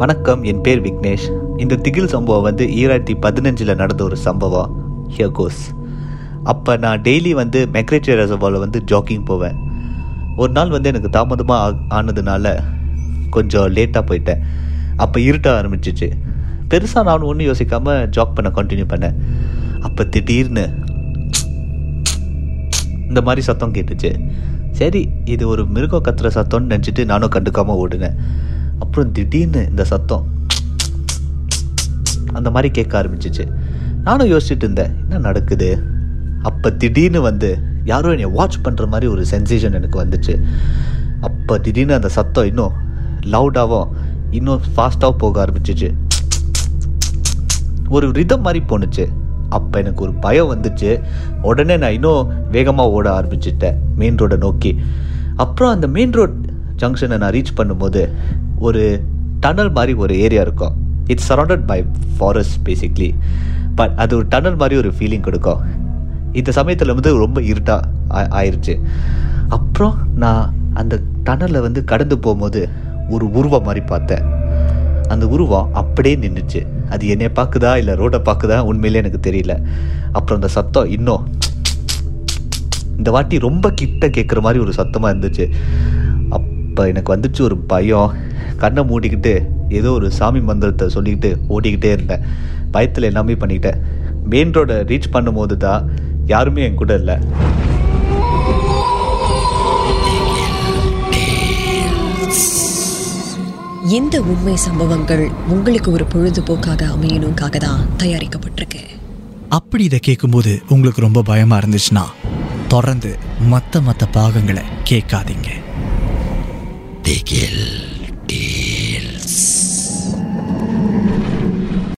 வணக்கம் என் பேர் விக்னேஷ். இந்த திகில் சம்பவம் வந்து ஈராயிரத்தி பதினஞ்சில் நடந்த ஒரு சம்பவம். ஹியகோஸ் அப்போ நான் டெய்லி வந்து மெக்ரேச்சர் ரெசர்வாவில் வந்து ஜாக்கிங் போவேன். ஒரு நாள் வந்து எனக்கு தாமதமாக ஆனதுனால கொஞ்சம் லேட்டாக போயிட்டேன். அப்போ இருட்ட ஆரம்பிச்சிச்சு. பெருசாக நான் ஒன்றும் யோசிக்காமல் ஜாக் பண்ண கண்டினியூ பண்ணேன். அப்போ திடீர்னு இந்த மாதிரி சத்தம் கேட்டுச்சு. சரி இது ஒரு மிருகம் கத்துற சத்தம்னு நினச்சிட்டு நானும் கண்டுக்காமல் ஓடினேன். அப்புறம் திடீர்னு இந்த சத்தம் அந்த மாதிரி கேட்க ஆரம்பிச்சிச்சு. நானும் யோசிச்சுட்டு இருந்தேன் என்ன நடக்குது? அப்போ திடீர்னு வந்து யாரோ என்னை வாட்ச் பண்ணுற மாதிரி ஒரு சென்சேஷன் எனக்கு வந்துச்சு. அப்போ திடீர்னு அந்த சத்தம் இன்னும் லவுடாகவும் இன்னும் ஃபாஸ்ட்டாகவும் போக ஆரம்பிச்சிச்சு. ஒரு ரிதம் மாதிரி போணுச்சு. அப்போ எனக்கு ஒரு பயம் வந்துச்சு. உடனே நான் இன்னும் வேகமாக ஓட ஆரம்பிச்சிட்டேன் மெயின் ரோடை நோக்கி. அப்புறம் அந்த மெயின் ரோட் ஜங்ஷனை நான் ரீச் பண்ணும்போது ஒரு டனல் மாதிரி ஒரு ஏரியா இருக்கும். It's surrounded by forest basically but அது ஒரு டனல் மாதிரி ஒரு ஃபீலிங் கொடுக்கும். இந்த சமயத்தில் வந்து ரொம்ப இருட்டாக ஆயிடுச்சு அப்புறம் நான் அந்த டனலில் வந்து கடந்து போகும்போது ஒரு உருவம் மாதிரி பார்த்தேன். அந்த உருவம் அப்படியே நின்றுச்சு அது என்னை பார்க்குதா இல்லை ரோடை பார்க்குதா உண்மையிலே எனக்கு தெரியல. அப்புறம் அந்த சத்தம் இன்னும் இந்த வாட்டி ரொம்ப கிட்ட கேட்குற மாதிரி ஒரு சத்தமாக இருந்துச்சு. அப்போ எனக்கு வந்துச்சு ஒரு பயம். கண்ணை மூடிக்கிட்டு ஏதோ ஒரு சாமி மந்திரத்தை சொல்லிக்கிட்டு ஓடிக்கிட்டே இருந்தேன். பயத்தில் எல்லாமே பண்ணிக்கிட்டேன் மெயின் ரோடை ரீச் பண்ணும்போது தான் யாருமே என் கூட இல்லை. இந்த உண்மை சம்பவங்கள் உங்களுக்கு ஒரு பொழுதுபோக்காக அமையணுக்காக தான் தயாரிக்கப்பட்டிருக்கு. அப்படி இதை கேட்கும்போது உங்களுக்கு ரொம்ப பயமா இருந்துச்சுன்னா தொடர்ந்து மற்ற மற்ற பாகங்களை கேட்காதீங்க.